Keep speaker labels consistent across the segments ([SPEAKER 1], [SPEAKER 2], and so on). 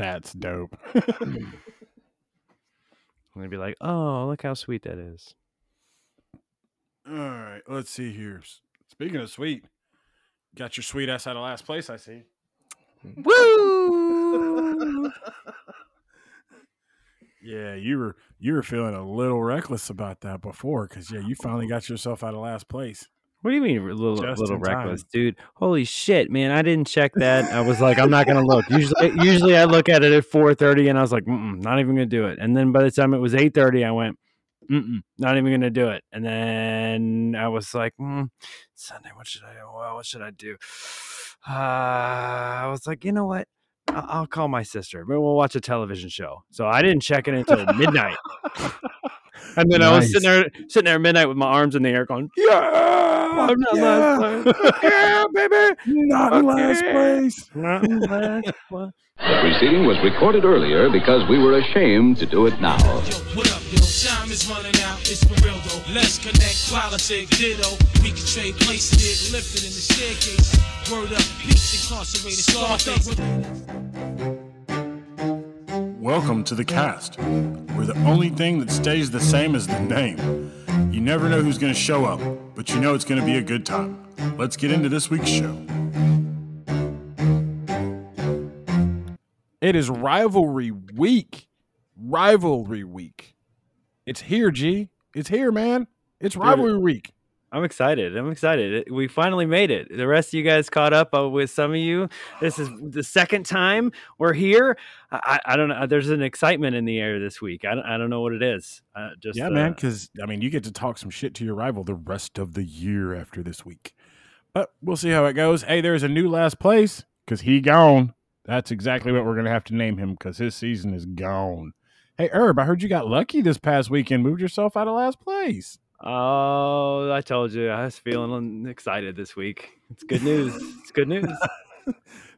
[SPEAKER 1] That's dope.
[SPEAKER 2] And they'd be like, "Oh, look how sweet that is."
[SPEAKER 1] All right, let's see here. Speaking of sweet, got your sweet ass out of last place. I see.
[SPEAKER 2] Woo!
[SPEAKER 1] Yeah, you were you were feeling a little reckless about that before, because yeah, you finally got yourself out of last place.
[SPEAKER 2] What do you mean, a little
[SPEAKER 1] Just
[SPEAKER 2] little
[SPEAKER 1] in time.
[SPEAKER 2] reckless, dude? Holy shit, man! I didn't check that. I was like, I'm not gonna look. Usually, usually I look at it at 4:30, and I was like, Mm-mm, not even gonna do it. And then by the time it was 8:30, I went, Mm-mm, not even gonna do it. And then I was like, mm, Sunday, what should I? Well, what should I do? Uh, I was like, you know what? I'll, I'll call my sister. Maybe we'll watch a television show. So I didn't check it until midnight. And then I was sitting there, sitting there at midnight with my arms in the air, going, "Yeah, I'm not last place. yeah, baby,
[SPEAKER 1] Not in last place.
[SPEAKER 2] not in last place."
[SPEAKER 3] The proceeding was recorded earlier because we were ashamed to do it now.
[SPEAKER 4] What up, yo? Time is running out, it's for real though. Let's connect, politic, ditto. We can trade places, get lifted in the staircase. Word up, peace, incarcerated, Scarface.
[SPEAKER 1] Welcome to the Kast, where the only thing that stays the same is the name. You never know who's going to show up, but you know it's going to be a good time. Let's get into this week's show. It is rivalry week. Rivalry week. It's here, G. It's here, man. It's rivalry week.
[SPEAKER 2] I'm excited. I'm excited. We finally made it. The rest of you guys caught up uh, with some of you. This is the second time we're here. I, I don't know. There's an excitement in the air this week. I don't, I don't know what it is. Uh, just
[SPEAKER 1] Yeah,
[SPEAKER 2] uh,
[SPEAKER 1] man, because I mean, you get to talk some shit to your rival the rest of the year after this week. But we'll see how it goes. Hey, there's a new last place because he gone. That's exactly what we're gonna have to name him because his season is gone. Hey, Herb, I heard you got lucky this past weekend. Moved yourself out of last place.
[SPEAKER 2] Oh, I told you. I was feeling excited this week. It's good news. it's good news.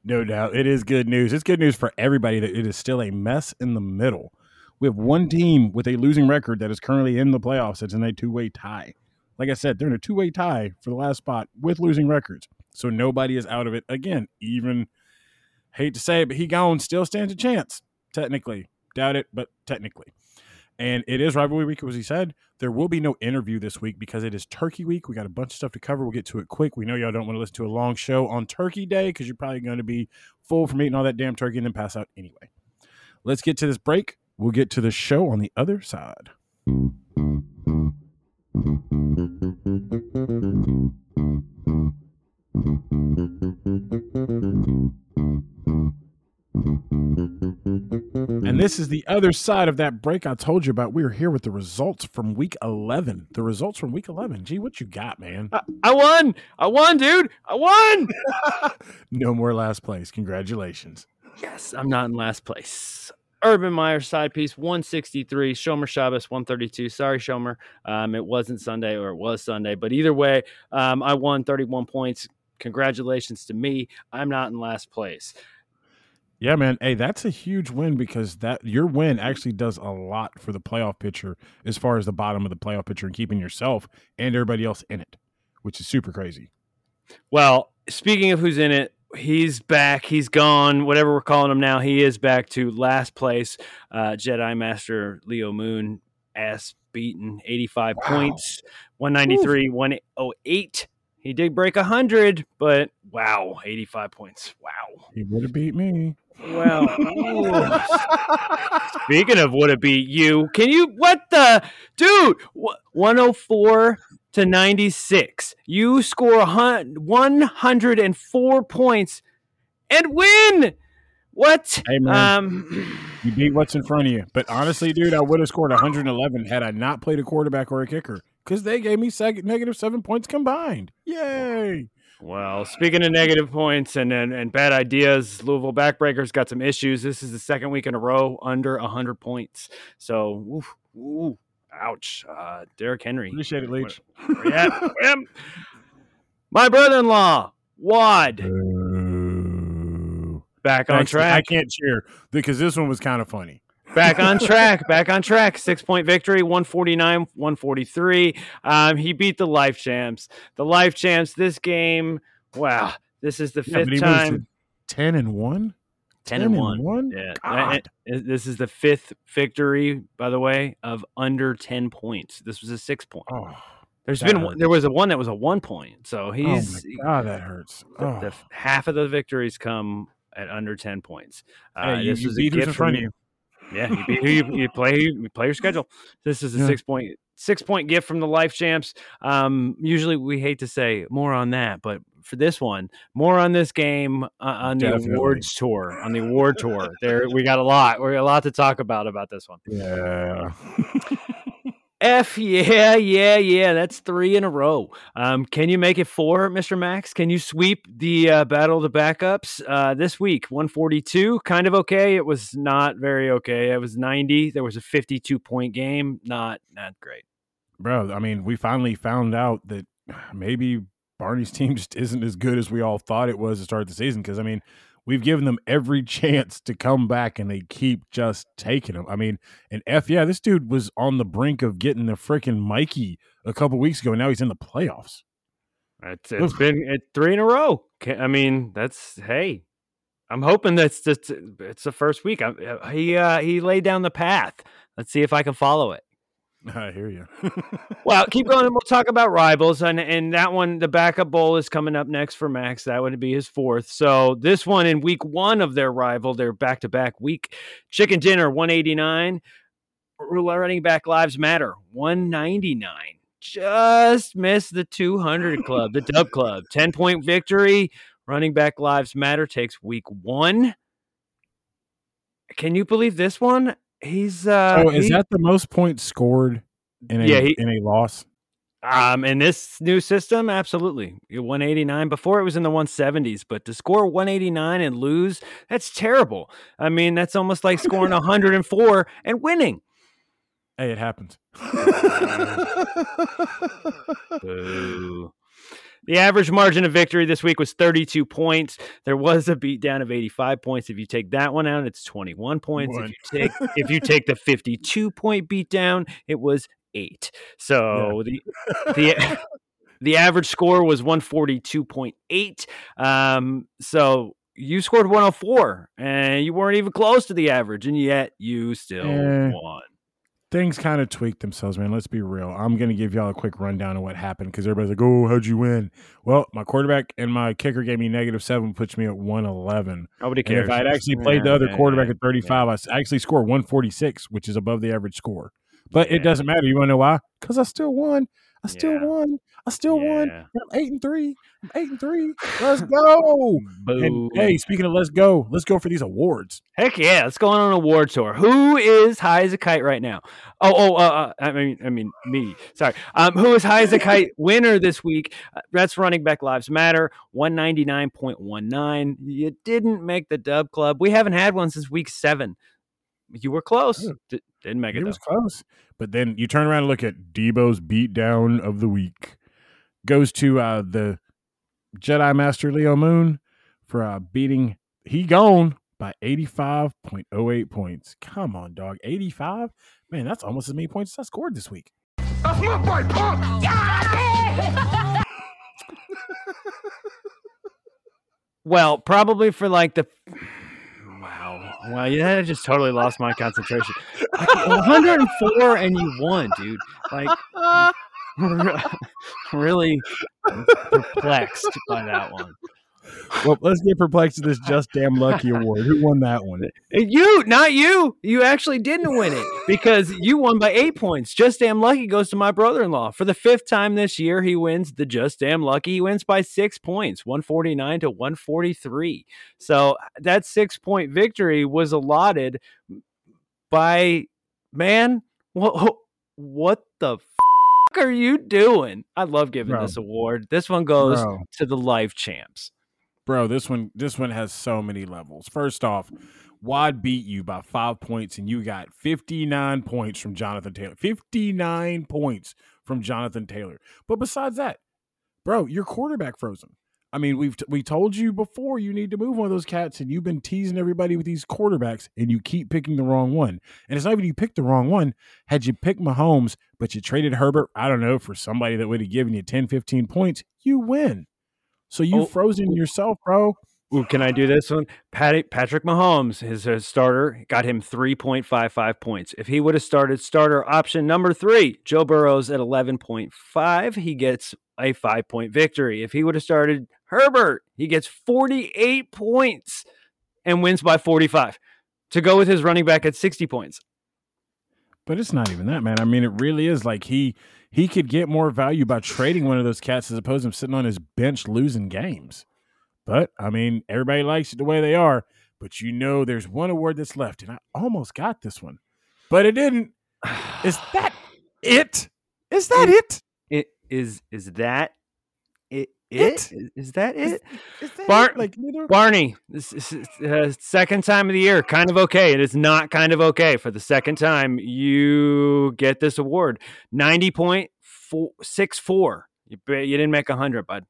[SPEAKER 1] No doubt, it is good news. It's good news for everybody that it is still a mess in the middle. We have one team with a losing record that is currently in the playoffs. It's in a two-way tie. Like I said, they're in a two-way tie for the last spot with losing records. So nobody is out of it again. Even hate to say it, but he gone still stands a chance. Technically, doubt it, but technically. And it is rivalry week, as he said. There will be no interview this week because it is Turkey week. We got a bunch of stuff to cover. We'll get to it quick. We know y'all don't want to listen to a long show on Turkey Day because you're probably going to be full from eating all that damn turkey and then pass out anyway. Let's get to this break. We'll get to the show on the other side. This is the other side of that break I told you about. We are here with the results from week 11. The results from week 11. Gee, what you got, man?
[SPEAKER 2] I, I won. I won, dude. I won.
[SPEAKER 1] No more last place. Congratulations.
[SPEAKER 2] yes, I'm not in last place. Urban Meyer side piece 163, Shomer Shabbos 132. Sorry, Shomer. Um, it wasn't Sunday or it was Sunday, but either way, um, I won 31 points. Congratulations to me. I'm not in last place.
[SPEAKER 1] Yeah, man. Hey, that's a huge win because that your win actually does a lot for the playoff picture as far as the bottom of the playoff picture and keeping yourself and everybody else in it, which is super crazy.
[SPEAKER 2] Well, speaking of who's in it, he's back. He's gone. Whatever we're calling him now, he is back to last place. Uh, Jedi Master Leo Moon, ass beaten, 85
[SPEAKER 1] Wow.
[SPEAKER 2] points, 193, 108. He did break 100, but wow, 85 points. Wow.
[SPEAKER 1] He would have beat me.
[SPEAKER 2] Well, speaking of would it be you? Can you what the dude? wh- 104 to 96. You score 104 points and win. What?
[SPEAKER 1] Hey, man.
[SPEAKER 2] Um
[SPEAKER 1] You beat what's in front of you. But honestly, dude, I would have scored 111 had I not played a quarterback or a kicker because they gave me seg- negative seven points combined. Yay.
[SPEAKER 2] Well, speaking of negative points and, and and bad ideas, Louisville backbreakers got some issues. This is the second week in a row under 100 points. So, oof, ooh, ouch. Uh, Derrick Henry.
[SPEAKER 1] Appreciate it, Leach.
[SPEAKER 2] Where you at? Him. My brother-in-law, Wad, back on
[SPEAKER 1] Actually, I can't cheer because this one was kind of funny.
[SPEAKER 2] Back on track. Back on track. Six point victory, 149, 143. Um, he beat the life champs. The life champs, this game, wow. This is the fifth time.
[SPEAKER 1] 10 and 1?
[SPEAKER 2] 10, and 1. Yeah.
[SPEAKER 1] God.
[SPEAKER 2] This is the fifth victory, by the way, of under 10 points. This was a six point.
[SPEAKER 1] Oh,
[SPEAKER 2] There's
[SPEAKER 1] that
[SPEAKER 2] been
[SPEAKER 1] hurts.
[SPEAKER 2] there was a one that was a one point. So
[SPEAKER 1] oh
[SPEAKER 2] he's
[SPEAKER 1] my God, that hurts. Oh.
[SPEAKER 2] the- half of the victories come at under 10 points. Uh,
[SPEAKER 1] Hey, you,
[SPEAKER 2] this
[SPEAKER 1] you
[SPEAKER 2] was a gift
[SPEAKER 1] in
[SPEAKER 2] from
[SPEAKER 1] front of you.
[SPEAKER 2] Yeah, you, you, you play you play your schedule. This is a
[SPEAKER 1] Yeah.
[SPEAKER 2] six point six point gift from the life champs. Um, usually we hate to say more on that, but for this one, more on this game uh, on the
[SPEAKER 1] Definitely.
[SPEAKER 2] awards tour. On the award tour, there we got a lot. We got a lot to talk about about this one.
[SPEAKER 1] Yeah.
[SPEAKER 2] F yeah, yeah, yeah. That's three in a row. Um, can you make it four, Mr. Max? Can you sweep the uh, battle of the backups uh, this week? 142, kind of okay. It was not very okay. It was 90. There was a 52 point game. Not not great.
[SPEAKER 1] Bro, I mean, we finally found out that maybe Barney's team just isn't as good as we all thought it was to start the season. Because, I mean, we've given them every chance to come back and they keep just taking them. I mean, and F, yeah, this dude was on the brink of getting the freaking Mikey a couple weeks ago. And now he's in the playoffs.
[SPEAKER 2] It's, it's been it, three in a row. I mean, that's hey. I'm hoping that's just it's the first week. I, he uh, he laid down the path. Let's see if I can follow it.
[SPEAKER 1] I hear you.
[SPEAKER 2] Well, keep going. and We'll talk about rivals, and and that one, the backup bowl is coming up next for Max. That would be his fourth. So this one in week one of their rival, their back to back week, chicken dinner one eighty nine, running back lives matter one ninety nine. Just missed the two hundred club, the Dub Club, ten point victory. Running back lives matter takes week one. Can you believe this one? He's uh,
[SPEAKER 1] oh, is
[SPEAKER 2] he-
[SPEAKER 1] that the most points scored in a,
[SPEAKER 2] Yeah, he-
[SPEAKER 1] in a loss?
[SPEAKER 2] Um, in this new system, absolutely. 189. Before it was in the 170s, but to score 189 and lose, that's terrible. I mean, that's almost like scoring 104 and winning.
[SPEAKER 1] Hey, it happens.
[SPEAKER 2] Boo. The average margin of victory this week was 32 points. There was a beatdown of 85 points. If you take that one out, it's 21 points.
[SPEAKER 1] One.
[SPEAKER 2] If you take if you take the 52 point beatdown, it was eight. So the the the average score was 142.8. Um, so you scored 104 and you weren't even close to the average, and yet you still won.
[SPEAKER 1] Things kind of tweaked themselves, man. Let's be real. I'm going to give y'all a quick rundown of what happened because everybody's like, oh, how'd you win? Well, my quarterback and my kicker gave me negative seven, puts me at 111.
[SPEAKER 2] Nobody
[SPEAKER 1] And
[SPEAKER 2] cares.
[SPEAKER 1] if I had actually played the other
[SPEAKER 2] yeah,
[SPEAKER 1] quarterback
[SPEAKER 2] yeah.
[SPEAKER 1] at 35, I actually scored 146, which is above the average score. But it doesn't matter. You want to know why? Because I still won. I still
[SPEAKER 2] Yeah.
[SPEAKER 1] won. I still won. I'm eight and three. I'm eight and three. Let's go. And hey, speaking of let's go, let's go for these awards.
[SPEAKER 2] Heck yeah, let's go on an award tour. Who is high as a kite right now? Oh, oh, uh, uh, I mean, I mean, me. Sorry. Um, who is high as a kite winner this week? Uh, that's running back lives matter. One ninety nine point one nine. You didn't make the Dub Club. We haven't had one since week seven. You were close. D- didn't make it.
[SPEAKER 1] It was close. But then you turn around and look at Debo's beatdown of the week. Goes to uh, the Jedi Master Leo Moon for uh, beating he gone by 85.08 points. Come on, dog. 85? Man, that's almost as many points as I scored this week.
[SPEAKER 2] Well, probably for like the. Wow. Yeah, I just totally lost my concentration. Like, 104 and you won, dude. Like, really perplexed by that one.
[SPEAKER 1] Well, let's get perplexed to this Just Damn Lucky Award. Who won that one?
[SPEAKER 2] You, not you. You actually didn't win it because you won by eight points. Just damn lucky goes to my brother in law. For the fifth time this year, he wins the just damn lucky. He wins by six points, 149 to 143. So that six point victory was allotted by, man, what, what the f- are you doing? I love giving
[SPEAKER 1] Bro.
[SPEAKER 2] this award. This one goes
[SPEAKER 1] Bro.
[SPEAKER 2] to the life champs.
[SPEAKER 1] Bro, this one this one has so many levels. First off, Wad beat you by five points, and you got 59 points from Jonathan Taylor. 59 points from Jonathan Taylor. But besides that, bro, your quarterback frozen. I mean, we've we told you before you need to move one of those cats, and you've been teasing everybody with these quarterbacks, and you keep picking the wrong one. And it's not even you picked the wrong one. Had you picked Mahomes, but you traded Herbert, I don't know, for somebody that would have given you 10, 15 points, you win. So you've
[SPEAKER 2] Oh.
[SPEAKER 1] frozen yourself, bro.
[SPEAKER 2] Ooh, can I do this one? Patty, Patrick Mahomes, his, his starter, got him 3.55 points. If he would have started starter option number three, Joe Burrows at 11.5, he gets a five point victory. If he would have started Herbert, he gets 48 points and wins by 45 to go with his running back at 60 points.
[SPEAKER 1] But it's not even that, man. I mean, it really is like he he could get more value by trading one of those cats as opposed to him sitting on his bench losing games. But I mean, everybody likes it the way they are. But you know, there's one award that's left, and I almost got this one, but it didn't. Is that it? Is that it?
[SPEAKER 2] It is is that it?
[SPEAKER 1] It?
[SPEAKER 2] It is, is that
[SPEAKER 1] Is-
[SPEAKER 2] it?
[SPEAKER 1] Is that
[SPEAKER 2] Bar-
[SPEAKER 1] it? like neither?
[SPEAKER 2] Barney, this is uh, second time of the year, kind of okay. It is not kind of okay for the second time. You get this award, ninety point four six four. You you didn't make hundred, bud.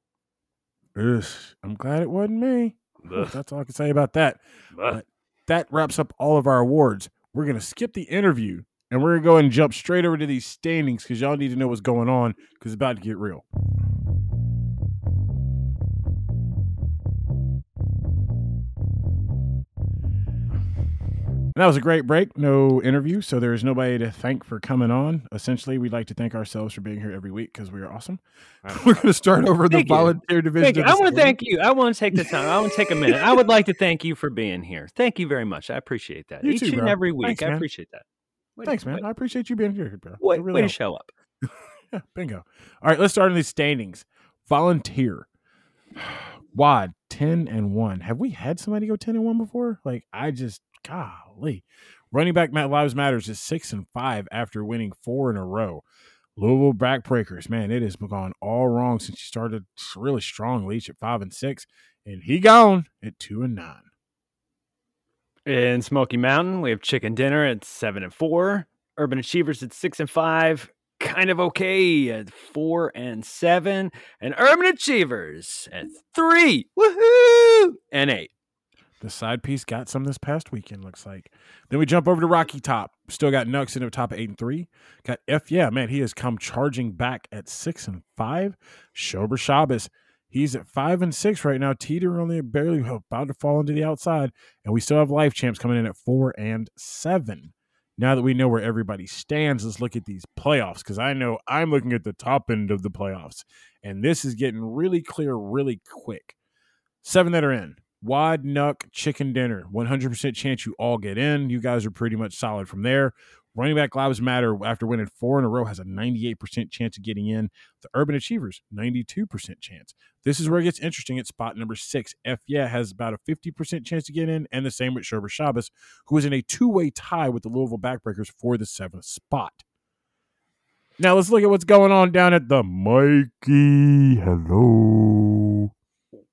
[SPEAKER 1] Ugh, I'm glad it wasn't me.
[SPEAKER 2] Ugh.
[SPEAKER 1] That's all I can say about that.
[SPEAKER 2] Ugh.
[SPEAKER 1] That wraps up all of our awards. We're gonna skip the interview and we're gonna go and jump straight over to these standings because y'all need to know what's going on because it's about to get real. That was a great break. No interview, so there's nobody to thank for coming on. Essentially, we'd like to thank ourselves for being here every week because we are awesome. We're going to start over the
[SPEAKER 2] you.
[SPEAKER 1] volunteer division.
[SPEAKER 2] Thank you. I want to thank you. I want to take the time. I want to take a minute. I would like to thank you for being here. Thank you very much. I appreciate that.
[SPEAKER 1] You
[SPEAKER 2] Each
[SPEAKER 1] too,
[SPEAKER 2] and
[SPEAKER 1] bro.
[SPEAKER 2] every week.
[SPEAKER 1] Thanks,
[SPEAKER 2] I appreciate that. Way to-
[SPEAKER 1] Thanks, man.
[SPEAKER 2] Way,
[SPEAKER 1] I appreciate you being here, bro.
[SPEAKER 2] way,
[SPEAKER 1] It really
[SPEAKER 2] way to show up.
[SPEAKER 1] Yeah, bingo. All right, let's start on these standings. Volunteer. Wad, 10 and 1. Have we had somebody go 10 and 1 before? Like, I just, golly. Running back Matt Lives Matters is 6 and 5 after winning four in a row. Louisville Backbreakers, man, it has gone all wrong since you started really strong Leach at 5 and 6. And he gone at 2 and 9.
[SPEAKER 2] In Smoky Mountain, we have Chicken Dinner at seven and four. Urban Achievers at six and five. Kind of okay at four and seven. And Urban Achievers at three. Woohoo! And eight.
[SPEAKER 1] The side piece got some this past weekend, looks like. Then we jump over to Rocky Top. Still got Nux in the top eight and three. Got F. Yeah, man, he has come charging back at six and five. Shomer Shabbos, he's at five and six right now. Teeter only barely about to fall into the outside, and we still have Life Champs coming in at four and seven. Now that we know where everybody stands, let's look at these playoffs because I know I'm looking at the top end of the playoffs, and this is getting really clear really quick. Seven that are in. Wad, Nuck, Chicken Dinner. 100% chance you all get in. You guys are pretty much solid from there. Running back lives matter after winning four in a row has a 98% chance of getting in. The Urban Achievers, 92% chance. This is where it gets interesting at spot number six. F Yeah has about a 50% chance to get in, and the same with Shomer Shabbos, who is in a two way tie with the Louisville Backbreakers for the seventh spot. Now let's look at what's going on down at the Mikey. Hello.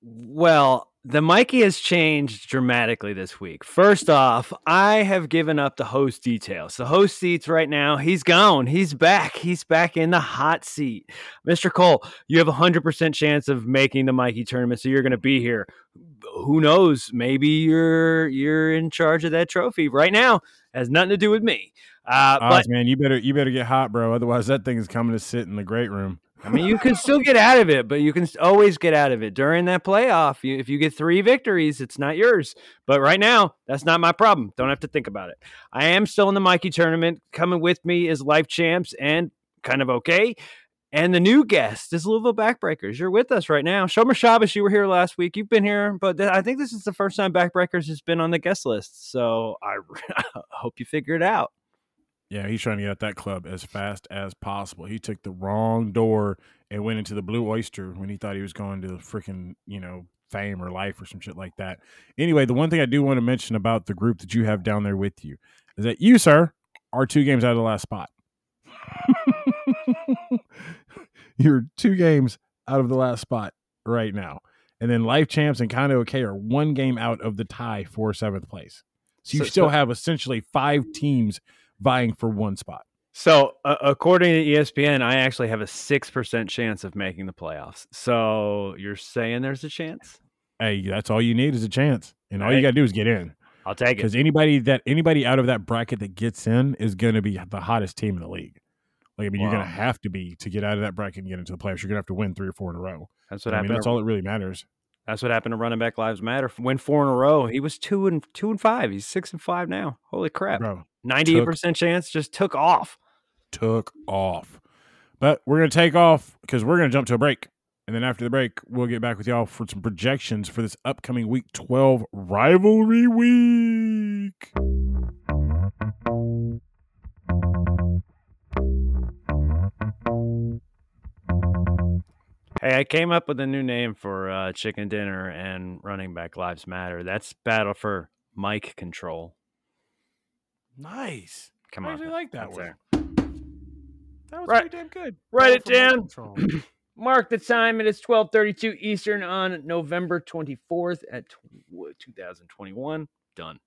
[SPEAKER 2] Well, the Mikey has changed dramatically this week. First off, I have given up the host details. The host seats right now, he's gone. He's back. He's back in the hot seat. Mr. Cole, you have a 100% chance of making the Mikey tournament, so you're going to be here. Who knows? Maybe you're you're in charge of that trophy right now. Has nothing to do with me. Uh, but
[SPEAKER 1] Oz, man, you better you better get hot, bro. Otherwise, that thing is coming to sit in the great room.
[SPEAKER 2] I mean, you can still get out of it, but you can always get out of it during that playoff. You, if you get three victories, it's not yours. But right now, that's not my problem. Don't have to think about it. I am still in the Mikey tournament. Coming with me is Life Champs and kind of okay. And the new guest is Louisville Backbreakers. You're with us right now. Shomer Shabbos, you were here last week. You've been here, but th- I think this is the first time Backbreakers has been on the guest list. So I hope you figure it out.
[SPEAKER 1] Yeah, he's trying to get out that club as fast as possible. He took the wrong door and went into the Blue Oyster when he thought he was going to the freaking, you know, fame or life or some shit like that. Anyway, the one thing I do want to mention about the group that you have down there with you is that you, sir, are two games out of the last spot. You're two games out of the last spot right now. And then Life Champs and Kind of Okay are one game out of the tie for seventh place. So you
[SPEAKER 2] So-
[SPEAKER 1] still
[SPEAKER 2] so-
[SPEAKER 1] have essentially five teams vying for one spot.
[SPEAKER 2] So, uh, according to ESPN, I actually have a 6% chance of making the playoffs. So, you're saying there's a chance?
[SPEAKER 1] Hey, that's all you need is a chance, and all you
[SPEAKER 2] Right.
[SPEAKER 1] got to do is get in.
[SPEAKER 2] I'll take it.
[SPEAKER 1] Because anybody that anybody out of that bracket that gets in is going to be the hottest team in the league. Like I mean, you're going to have to be to get out of that bracket and get into the playoffs. You're going to have to win three or four in a row.
[SPEAKER 2] That's what
[SPEAKER 1] I mean,
[SPEAKER 2] happened.
[SPEAKER 1] that's
[SPEAKER 2] to,
[SPEAKER 1] all that really matters.
[SPEAKER 2] That's what happened to running back lives matter. Win four in a row. He was two and two and five. He's six and five now. Holy crap!
[SPEAKER 1] Bro,
[SPEAKER 2] Ninety eight percent chance just took off.
[SPEAKER 1] took off. But we're going to take off because we're going to jump to a break. And then after the break, we'll get back with y'all for some projections for this upcoming week 12 rivalry week.
[SPEAKER 2] Hey, I came up with a new name for uh, chicken dinner and running back lives matter. That's battle for mic control.
[SPEAKER 1] Nice.
[SPEAKER 2] Come
[SPEAKER 1] I
[SPEAKER 2] on,
[SPEAKER 1] actually like that
[SPEAKER 2] that's
[SPEAKER 1] one.
[SPEAKER 2] there.
[SPEAKER 1] That was
[SPEAKER 2] Right.
[SPEAKER 1] pretty damn good.
[SPEAKER 2] Write it
[SPEAKER 1] Battle
[SPEAKER 2] down. Mark the time. It is twelve thirty-two Eastern on November twenty-fourth at two thousand twenty-one. Done.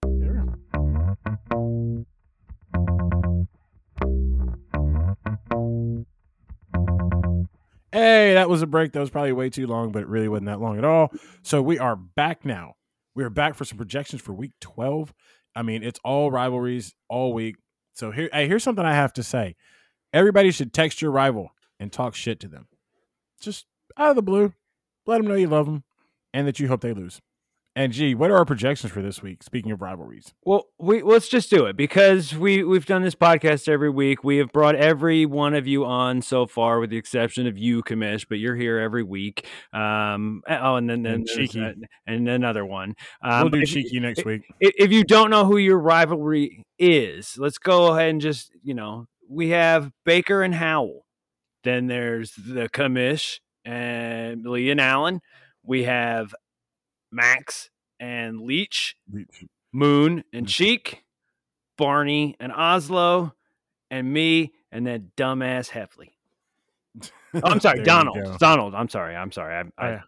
[SPEAKER 1] Hey, that was a break. That was probably way too long, but it really wasn't that long at all. So we are back now. We are back for some projections for week 12. I mean, it's all rivalries all week. So here, hey, here's something I have to say. Everybody should text your rival and talk shit to them. Just out of the blue. Let them know you love them and that you hope they lose. And gee, what are our projections for this week? Speaking of rivalries.
[SPEAKER 2] Well, we let's just do it because we we've done this podcast every week. We have brought every one of you on so far, with the exception of you, Commish, but you're here every week. Um, oh, and then then
[SPEAKER 1] And Cheeky.
[SPEAKER 2] that- and another one. Um,
[SPEAKER 1] we'll do
[SPEAKER 2] if
[SPEAKER 1] cheeky next week.
[SPEAKER 2] i- if you don't know who your rivalry is, let's go ahead and just, you know, we have Baker and Howell. Then there's the Commish and Lee and Allen. We have Max and Leach, Moon and Cheek, Barney and Oslo, and me, and then dumbass Heffley. Oh, I'm sorry, Donald. Donald. I'm sorry. I'm sorry. I, I,
[SPEAKER 1] Oh, yeah.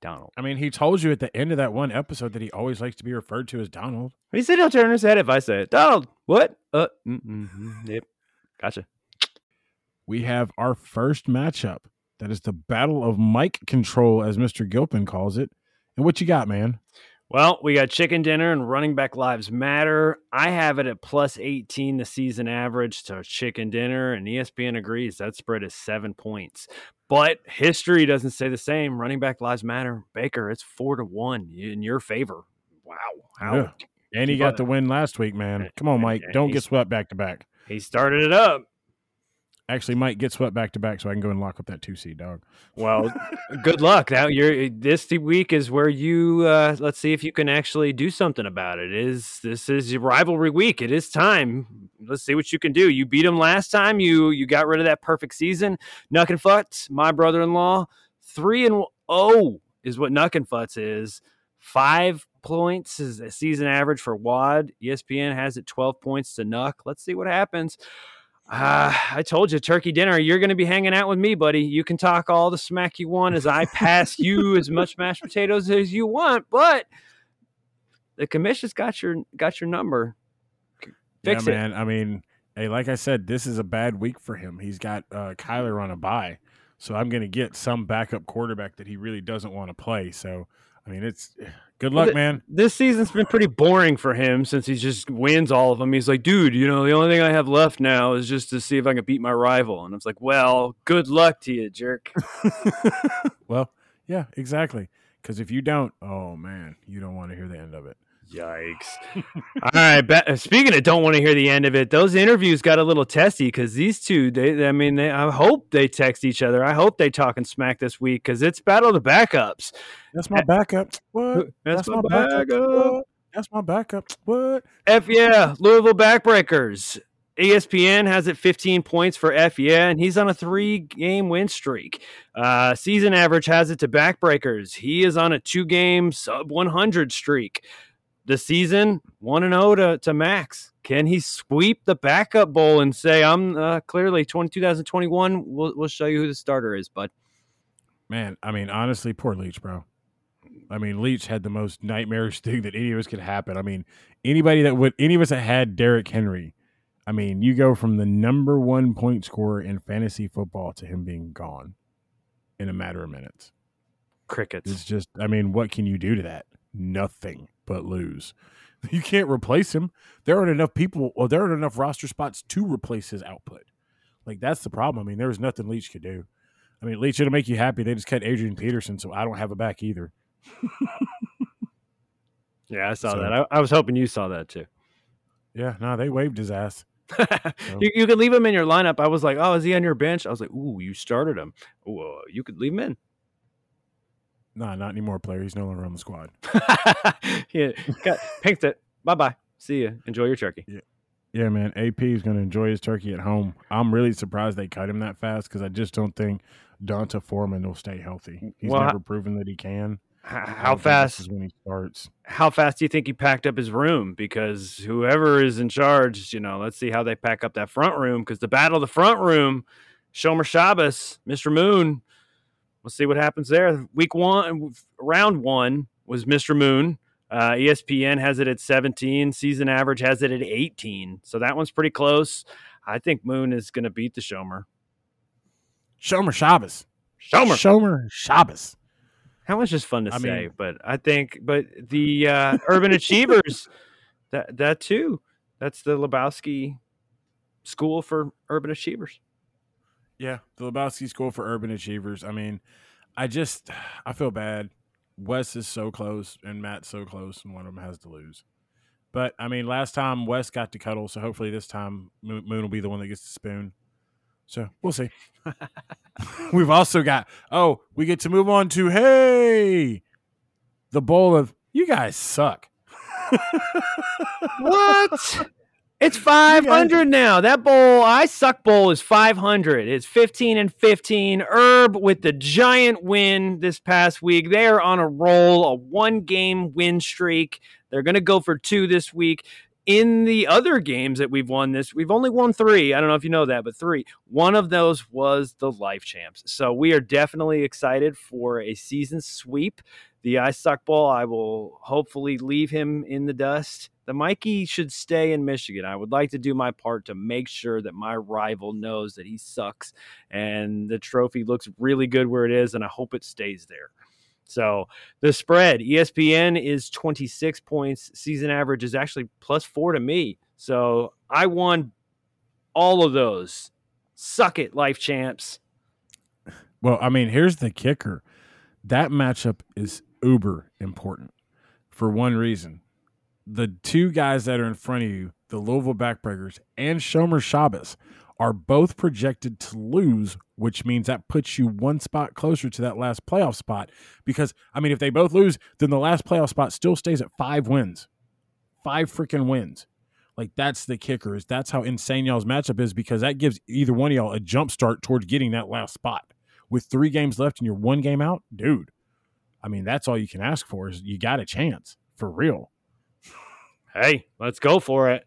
[SPEAKER 2] Donald.
[SPEAKER 1] I mean, he told you at the end of that one episode that he always likes to be referred to as Donald.
[SPEAKER 2] He said he'll turn his head if I say it. Donald, what? Uh, mm-mm, yep. Gotcha.
[SPEAKER 1] we have our first matchup. That is the Battle of Mic Control, as Mr. Gilpin calls it. And what you got, man?
[SPEAKER 2] Well, we got chicken dinner and running back lives matter. I have it at plus 18 the season average to chicken dinner, and ESPN agrees that spread is seven points. But history doesn't say the same. Running back lives matter. Baker, it's four to one in your favor. Wow. How
[SPEAKER 1] Yeah. And he got the win last week, man. Come on, Mike. Don't get swept back to back.
[SPEAKER 2] he started it up.
[SPEAKER 1] Actually, Mike, get swept back to back so I can go and lock up that two seed dog.
[SPEAKER 2] Well, good luck. Now you're this week is where you uh let's see if you can actually do something about it. Is this is your rivalry week. It is time. Let's see what you can do. You beat him last time. You you got rid of that perfect season. Nuck and Futz, my brother-in-law, 3 and oh is what Nuck and Futz is. 5 points is a season average for Wad. ESPN has it 12 points to Nuck. Let's see what happens. Uh, I told you, turkey dinner. You're going to be hanging out with me, buddy. You can talk all the smack you want as I pass you as much mashed potatoes as you want, but the commission's got your got your number. Fix
[SPEAKER 1] yeah,
[SPEAKER 2] it.
[SPEAKER 1] man. I mean, hey, like I said, this is a bad week for him. He's got uh, Kyler on a bye, so I'm going to get some backup quarterback that he really doesn't want to play. So, I mean, it's good luck, man.
[SPEAKER 2] This season's been pretty boring for him since he just wins all of them. He's like, dude, you know, the only thing I have left now is just to see if I can beat my rival. And I was like, well, good luck to you, jerk.
[SPEAKER 1] Well, yeah, exactly. Because if you don't, oh man, you don't want to hear the end of it.
[SPEAKER 2] Yikes. All right. Ba- speaking of don't want to hear the end of it, those interviews got a little testy because these two, they, I mean, they, I hope they text each other. I hope they talking smack this week because it's battle of the backups.
[SPEAKER 1] That's my backup. What?
[SPEAKER 2] That's, my,
[SPEAKER 1] backup.
[SPEAKER 2] backup.
[SPEAKER 1] What? That's my backup. What?
[SPEAKER 2] F yeah, Louisville backbreakers. ESPN has it 15 points for F yeah, and he's on a three game win streak. Uh, season average has it to backbreakers. He is on a two game sub 100 streak. The season 1 and 0 to, to Max. Can he sweep the backup bowl and say, I'm uh, clearly 20, 2021? We'll, we'll show you who the starter is, bud.
[SPEAKER 1] Man, I mean, honestly, poor Leach, bro. I mean, Leach had the most nightmarish thing that any of us could happen. I mean, anybody that would, any of us that had Derrick Henry, I mean, you go from the number one point scorer in fantasy football to him being gone in a matter of minutes.
[SPEAKER 2] Crickets.
[SPEAKER 1] It's just, I mean, what can you do to that? Nothing but lose. You can't replace him. There aren't enough people, or there aren't enough roster spots to replace his output. Like that's the problem. I mean, there was nothing Leach could do. I mean, Leach it'll make you happy. They just cut Adrian Peterson, so I don't have a back either.
[SPEAKER 2] Yeah, I saw
[SPEAKER 1] So-
[SPEAKER 2] that. I, I was hoping you saw that too.
[SPEAKER 1] Yeah, no, they waved his ass.
[SPEAKER 2] you, you could leave him in your lineup. I was like, oh, is he on your bench? I was like, ooh, you started him. Ooh, uh, you could leave him in.
[SPEAKER 1] Nah, not anymore, player. He's no longer on the squad.
[SPEAKER 2] yeah, got pinked it. Bye bye. See you. Enjoy your turkey.
[SPEAKER 1] Yeah, man. AP is going to enjoy his turkey at home. I'm really surprised they cut him that fast because I just don't think D'Onta Foreman will stay healthy. He's
[SPEAKER 2] Well,
[SPEAKER 1] never proven that he can.
[SPEAKER 2] How fast?
[SPEAKER 1] is when he starts?
[SPEAKER 2] How fast do you think he packed up his room? Because whoever is in charge, you know, let's see how they pack up that front room. Because the battle of the front room, Shomer Shabbos, Mr. Moon. We'll see what happens there. Week one, round one was Mr. Moon. Uh, ESPN has it at 17. Season average has it at 18. So that one's pretty close. I think Moon is going to beat the Shomer.
[SPEAKER 1] Shomer Shabbos.
[SPEAKER 2] Shomer.
[SPEAKER 1] Shomer Shabbos.
[SPEAKER 2] That was just fun to
[SPEAKER 1] I
[SPEAKER 2] say,
[SPEAKER 1] mean-
[SPEAKER 2] but I think, but the uh, Urban Achievers, that that too, that's the Lebowski School for Urban Achievers.
[SPEAKER 1] Yeah, the Lebowski School for Urban Achievers. I mean, I just I feel bad. Wes is so close and Matt's so close, and one of them has to lose. But I mean, last time Wes got to cuddle, so hopefully this time Moon, Moon will be the one that gets the spoon. So we'll see. We've also got oh, we get to move on to hey, the bowl of you guys suck.
[SPEAKER 2] What? It's 500 now. That bowl, I suck bowl is 500. It's 15 and 15. Herb with the giant win this past week. They are on a roll, a one game win streak. They're going to go for two this week. In the other games that we've won this, we've only won three. I don't know if you know that, but three. One of those was the life champs. So we are definitely excited for a season sweep. The I suck ball, I will hopefully leave him in the dust. The Mikey should stay in Michigan. I would like to do my part to make sure that my rival knows that he sucks and the trophy looks really good where it is, and I hope it stays there. So the spread, ESPN is 26 points. Season average is actually plus four to me. So I won all of those. Suck it, life champs.
[SPEAKER 1] Well, I mean, here's the kicker. That matchup is uber important for one reason. The two guys that are in front of you, the Louisville Backbreakers and Shomer Shabbos, are both projected to lose, which means that puts you one spot closer to that last playoff spot. Because, I mean, if they both lose, then the last playoff spot still stays at five wins. Five freaking wins. Like, that's the kicker, is that's how insane y'all's matchup is because that gives either one of y'all a jump start towards getting that last spot with three games left and you're one game out, dude. I mean, that's all you can ask for is you got a chance for real.
[SPEAKER 2] Hey, let's go for it.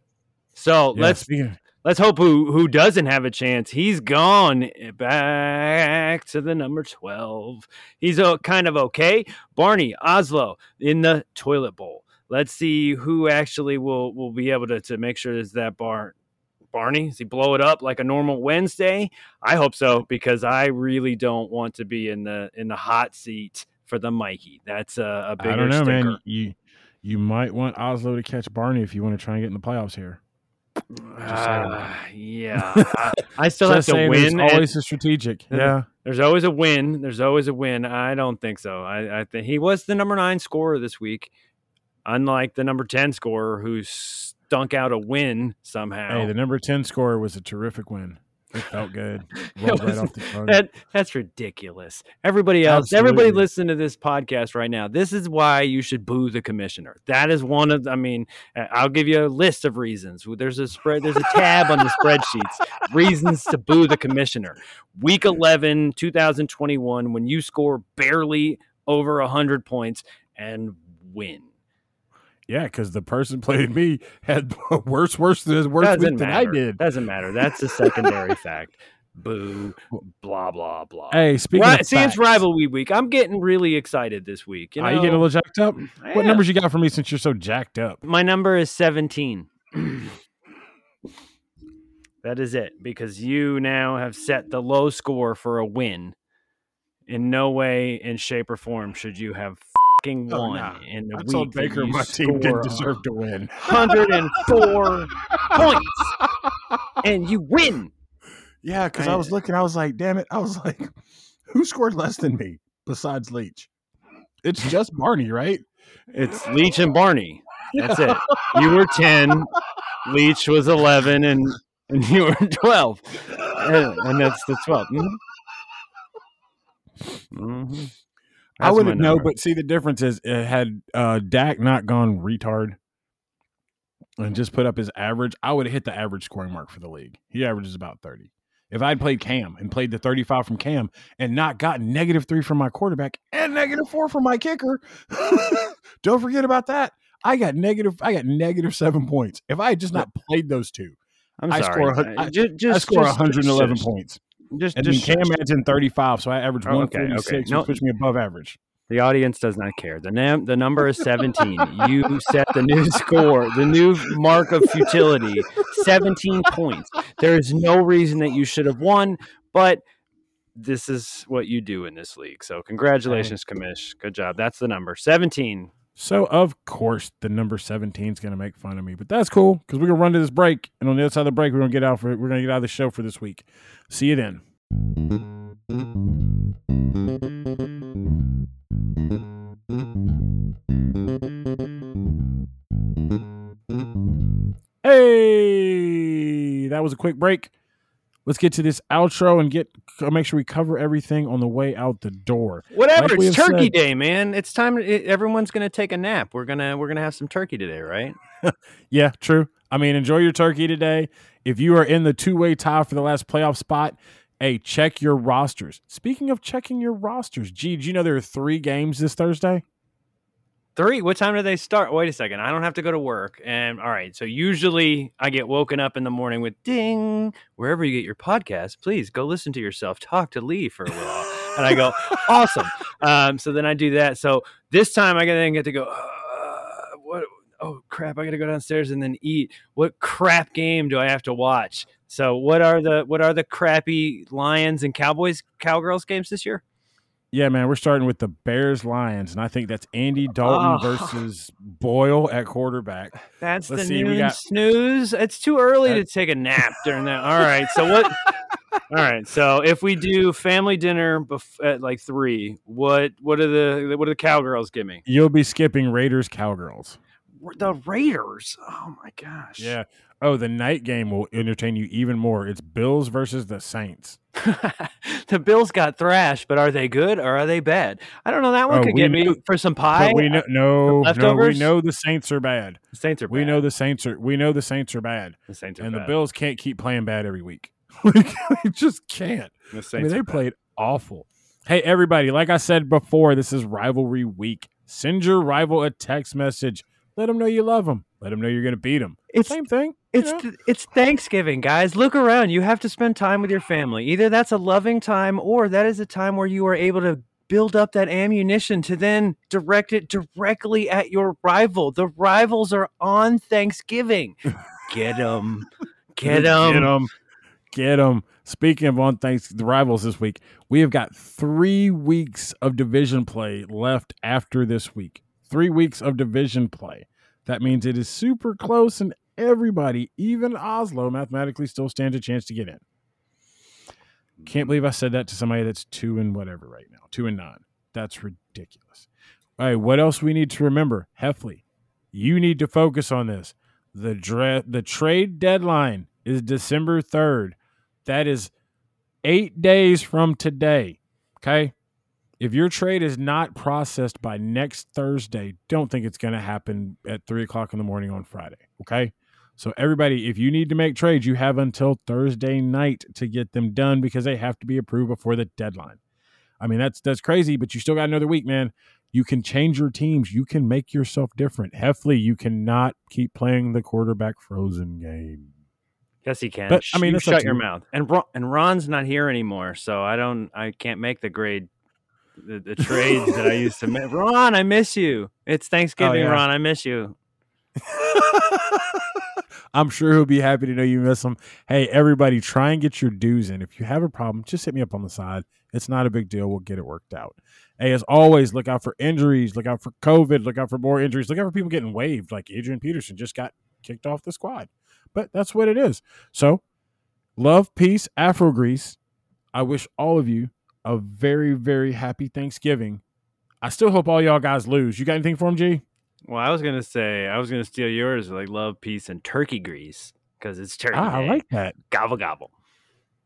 [SPEAKER 2] So
[SPEAKER 1] Yeah,
[SPEAKER 2] let's
[SPEAKER 1] speaking
[SPEAKER 2] let's hope who who doesn't have a chance. He's gone back to the number twelve. He's uh, kind of okay. Barney Oslo in the toilet bowl. Let's see who actually will will be able to to make sure is that bar. Barney, does he blow it up like a normal Wednesday? I hope so because I really don't want to be in the in the hot seat for the Mikey. That's a, a bigger
[SPEAKER 1] I don't know,
[SPEAKER 2] stinker.
[SPEAKER 1] man. You you might want Oslo to catch Barney if you want to try and get in the playoffs here.
[SPEAKER 2] Ah, yeah, I, I still have to
[SPEAKER 1] saying,
[SPEAKER 2] win.
[SPEAKER 1] There's
[SPEAKER 2] and-
[SPEAKER 1] always a strategic.
[SPEAKER 2] Yeah.
[SPEAKER 1] Yeah.
[SPEAKER 2] There's always a win. There's always a win. I don't think so. I, I think he was the number nine scorer this week, unlike the number 10 scorer who stunk out a win somehow.
[SPEAKER 1] Hey, the number 10 scorer was a terrific win. It felt good. Rolled right off the tongue.
[SPEAKER 2] that, that's ridiculous. Everybody else, everybody
[SPEAKER 1] Absolutely.
[SPEAKER 2] listen to this podcast right now. This is why you should boo the commissioner. That is one of, I mean, I'll give you a list of reasons. There's a spread, there's a tab on the spreadsheets. Reasons to boo the commissioner. Week 11, 2021, when you score barely over 100 points and win.
[SPEAKER 1] Yeah, because the person playing me had worse, worse than worse
[SPEAKER 2] Doesn't
[SPEAKER 1] than
[SPEAKER 2] matter.
[SPEAKER 1] I did.
[SPEAKER 2] Doesn't matter. That's a secondary fact. Boo, blah, blah, blah.
[SPEAKER 1] Hey, speaking
[SPEAKER 2] Right,
[SPEAKER 1] of
[SPEAKER 2] it's
[SPEAKER 1] facts,
[SPEAKER 2] rivalry week. I'm getting really excited this week. You know,
[SPEAKER 1] are you getting a little jacked up? What
[SPEAKER 2] am.
[SPEAKER 1] numbers you got for me since you're so jacked up?
[SPEAKER 2] My number is 17. that is it because you now have set the low score for a win. In no way, in shape, or form should you have fucking
[SPEAKER 1] Oh,
[SPEAKER 2] won
[SPEAKER 1] nah.
[SPEAKER 2] in the
[SPEAKER 1] I
[SPEAKER 2] week.
[SPEAKER 1] told Baker my team didn't deserve to win.
[SPEAKER 2] 104 points, and you win.
[SPEAKER 1] Yeah, because I was looking, I was like, damn it. I was like, who scored less than me besides Leach? It's just Barney, right?
[SPEAKER 2] It's Leach and Barney. That's it. You were ten. Leach was eleven, and and you were twelve, and, and that's the 12 Mhm. Mhm.
[SPEAKER 1] I
[SPEAKER 2] That's
[SPEAKER 1] wouldn't know, but see the difference is it had uh Dak not gone retard and just put up his average, I would have hit the average scoring mark for the league. He averages about 30. If I'd played Cam and played the 35 from Cam and not gotten negative three from my quarterback and negative four from my kicker, don't forget about that. I got negative. I got negative seven points. If I had just not played those two,
[SPEAKER 2] I'm
[SPEAKER 1] I
[SPEAKER 2] sorry.
[SPEAKER 1] score I-
[SPEAKER 2] ju- just,
[SPEAKER 1] I score
[SPEAKER 2] just-
[SPEAKER 1] 111
[SPEAKER 2] just-
[SPEAKER 1] points.
[SPEAKER 2] Just,
[SPEAKER 1] And then
[SPEAKER 2] just
[SPEAKER 1] Cam adds in 35, so I average
[SPEAKER 2] Oh, okay,
[SPEAKER 1] 146,
[SPEAKER 2] okay. No.
[SPEAKER 1] which puts me above average.
[SPEAKER 2] The audience does not care. The num- the number is 17. you set the new score, the new mark of futility, 17 points. There is no reason that you should have won, but this is what you do in this league. So congratulations, Commish. Good job. That's the number. 17.
[SPEAKER 1] So of course the number 17 is going to make fun of me, but that's cool because we're gonna run to this break, and on the other side of the break, we're gonna get out for we're gonna get out of the show for this week. See you then. Hey, that was a quick break. Let's get to this outro and get uh, make sure we cover everything on the way out the door.
[SPEAKER 2] Whatever.
[SPEAKER 1] Like
[SPEAKER 2] it's Turkey
[SPEAKER 1] said-
[SPEAKER 2] Day, man. It's time. It, everyone's gonna take a nap. We're gonna we're gonna have some turkey today, right?
[SPEAKER 1] Yeah, true. I mean, enjoy your turkey today. If you are in the two way tie for the last playoff spot, hey, check your rosters. Speaking of checking your rosters, gee, did you know there are three games this Thursday?
[SPEAKER 2] Three. What time do they start? Wait a second. I don't have to go to work. And all right. So usually I get woken up in the morning with ding. Wherever you get your podcast, please go listen to yourself talk to Lee for a while. And I go, awesome. Um, so then I do that. So this time I gotta then get to go. Uh, what? Oh crap! I got to go downstairs and then eat. What crap game do I have to watch? So what are the what are the crappy Lions and Cowboys Cowgirls games this year?
[SPEAKER 1] Yeah, man, we're starting with the Bears Lions, and I think that's Andy Dalton
[SPEAKER 2] Oh.
[SPEAKER 1] versus Boyle at quarterback.
[SPEAKER 2] That's
[SPEAKER 1] Let's
[SPEAKER 2] the
[SPEAKER 1] see,
[SPEAKER 2] noon
[SPEAKER 1] got-
[SPEAKER 2] snooze. It's too early to take a nap during that. All right. So what? All right. So if we do family dinner bef- at like three, what what are the what do the cowgirls give me?
[SPEAKER 1] You'll be skipping Raiders Cowgirls.
[SPEAKER 2] The Raiders. Oh my gosh.
[SPEAKER 1] Yeah. Oh, the night game will entertain you even more. It's Bills versus the Saints.
[SPEAKER 2] the Bills got thrashed, but are they good or are they bad? I don't know. That one
[SPEAKER 1] Oh,
[SPEAKER 2] could get me for some pie.
[SPEAKER 1] We know uh, no, no, we know the Saints are bad.
[SPEAKER 2] the Saints are. Bad.
[SPEAKER 1] We know the Saints are we know the Saints are bad.
[SPEAKER 2] the Saints are
[SPEAKER 1] and the. Bills can't keep playing bad every week. Like, they just can't.
[SPEAKER 2] The
[SPEAKER 1] I
[SPEAKER 2] Saints
[SPEAKER 1] mean,
[SPEAKER 2] are
[SPEAKER 1] they
[SPEAKER 2] bad.
[SPEAKER 1] played awful. Hey, everybody! Like I said before, this is rivalry week. Send your rival a text message. Let them know you love them. Let them know you're going to beat them.
[SPEAKER 2] It's
[SPEAKER 1] Same thing. You
[SPEAKER 2] It's
[SPEAKER 1] know?
[SPEAKER 2] it's Thanksgiving, guys. Look around. You have to spend time with your family. Either that's a loving time or that is a time where you are able to build up that ammunition to then direct it directly at your rival. The rivals are on Thanksgiving. Get them. Get them.
[SPEAKER 1] Get them. Get them. Speaking of on thanks the rivals this week, we have got three weeks of division play left after this week. Three weeks of division play. That means it is super close, and everybody, even Oslo, mathematically still stands a chance to get in. Can't believe I said that to somebody that's two and whatever right now, two and nine. That's ridiculous. All right, what else we need to remember? Heffley, you need to focus on this. The the trade deadline is December 3rd. That is eight days from today. Okay. If your trade is not processed by next Thursday, don't think it's going to happen at three o'clock in the morning on Friday. Okay. So, everybody, if you need to make trades, you have until Thursday night to get them done because they have to be approved before the deadline. I mean, that's that's crazy, but you still got another week, man. You can change your teams. You can make yourself different. Heffley, you cannot keep playing the quarterback frozen game.
[SPEAKER 2] Yes, he can.
[SPEAKER 1] But, I mean,
[SPEAKER 2] you shut your mouth. And Ron, and Ron's not here anymore, so I don't. I can't make the grade. The, the trades that I used to make. Ron, I miss you. It's Thanksgiving, oh,
[SPEAKER 1] yeah.
[SPEAKER 2] Ron. I miss you.
[SPEAKER 1] I'm sure he'll be happy to know you miss him. Hey, everybody, try and get your dues in. If you have a problem, just hit me up on the side. It's not a big deal. We'll get it worked out. Hey, as always, look out for injuries. Look out for COVID. Look out for more injuries. Look out for people getting waived, like Adrian Peterson just got kicked off the squad. But that's what it is. So, love, peace, Afro Grease. I wish all of you a very, very happy Thanksgiving. I still hope all y'all guys lose. You got anything for him, G?
[SPEAKER 2] Well, I was gonna say I was gonna steal yours like love, peace, and turkey grease because it's turkey.
[SPEAKER 1] Ah, I like that.
[SPEAKER 2] gobble gobble.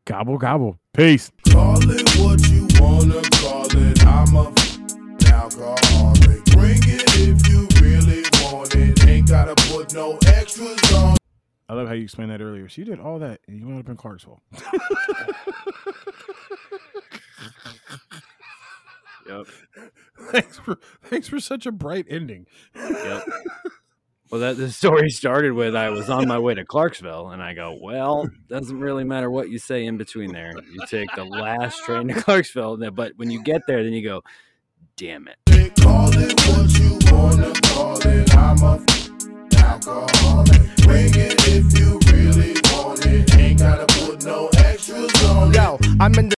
[SPEAKER 1] Gobble gobble. Peace.
[SPEAKER 5] Call it what you wanna call it. I'm a f- alcoholic. Bring it if you really want it. Ain't gotta put no extras on.
[SPEAKER 1] I love how you explained that earlier. So you did all that and you wound up in Clarksville.
[SPEAKER 2] Yep.
[SPEAKER 1] thanks for thanks for such a bright ending.
[SPEAKER 2] Yep. Well, that the story started with I was on my way to Clarksville, and I go, well, doesn't really matter what you say in between there. You take the last train to Clarksville, but when you get there, then you go, damn it.
[SPEAKER 5] Call it what you wanna call it. I'm a f- alcoholic. Bring it if you really want it. Ain't gotta put no extras on.
[SPEAKER 6] Yo, I'm in the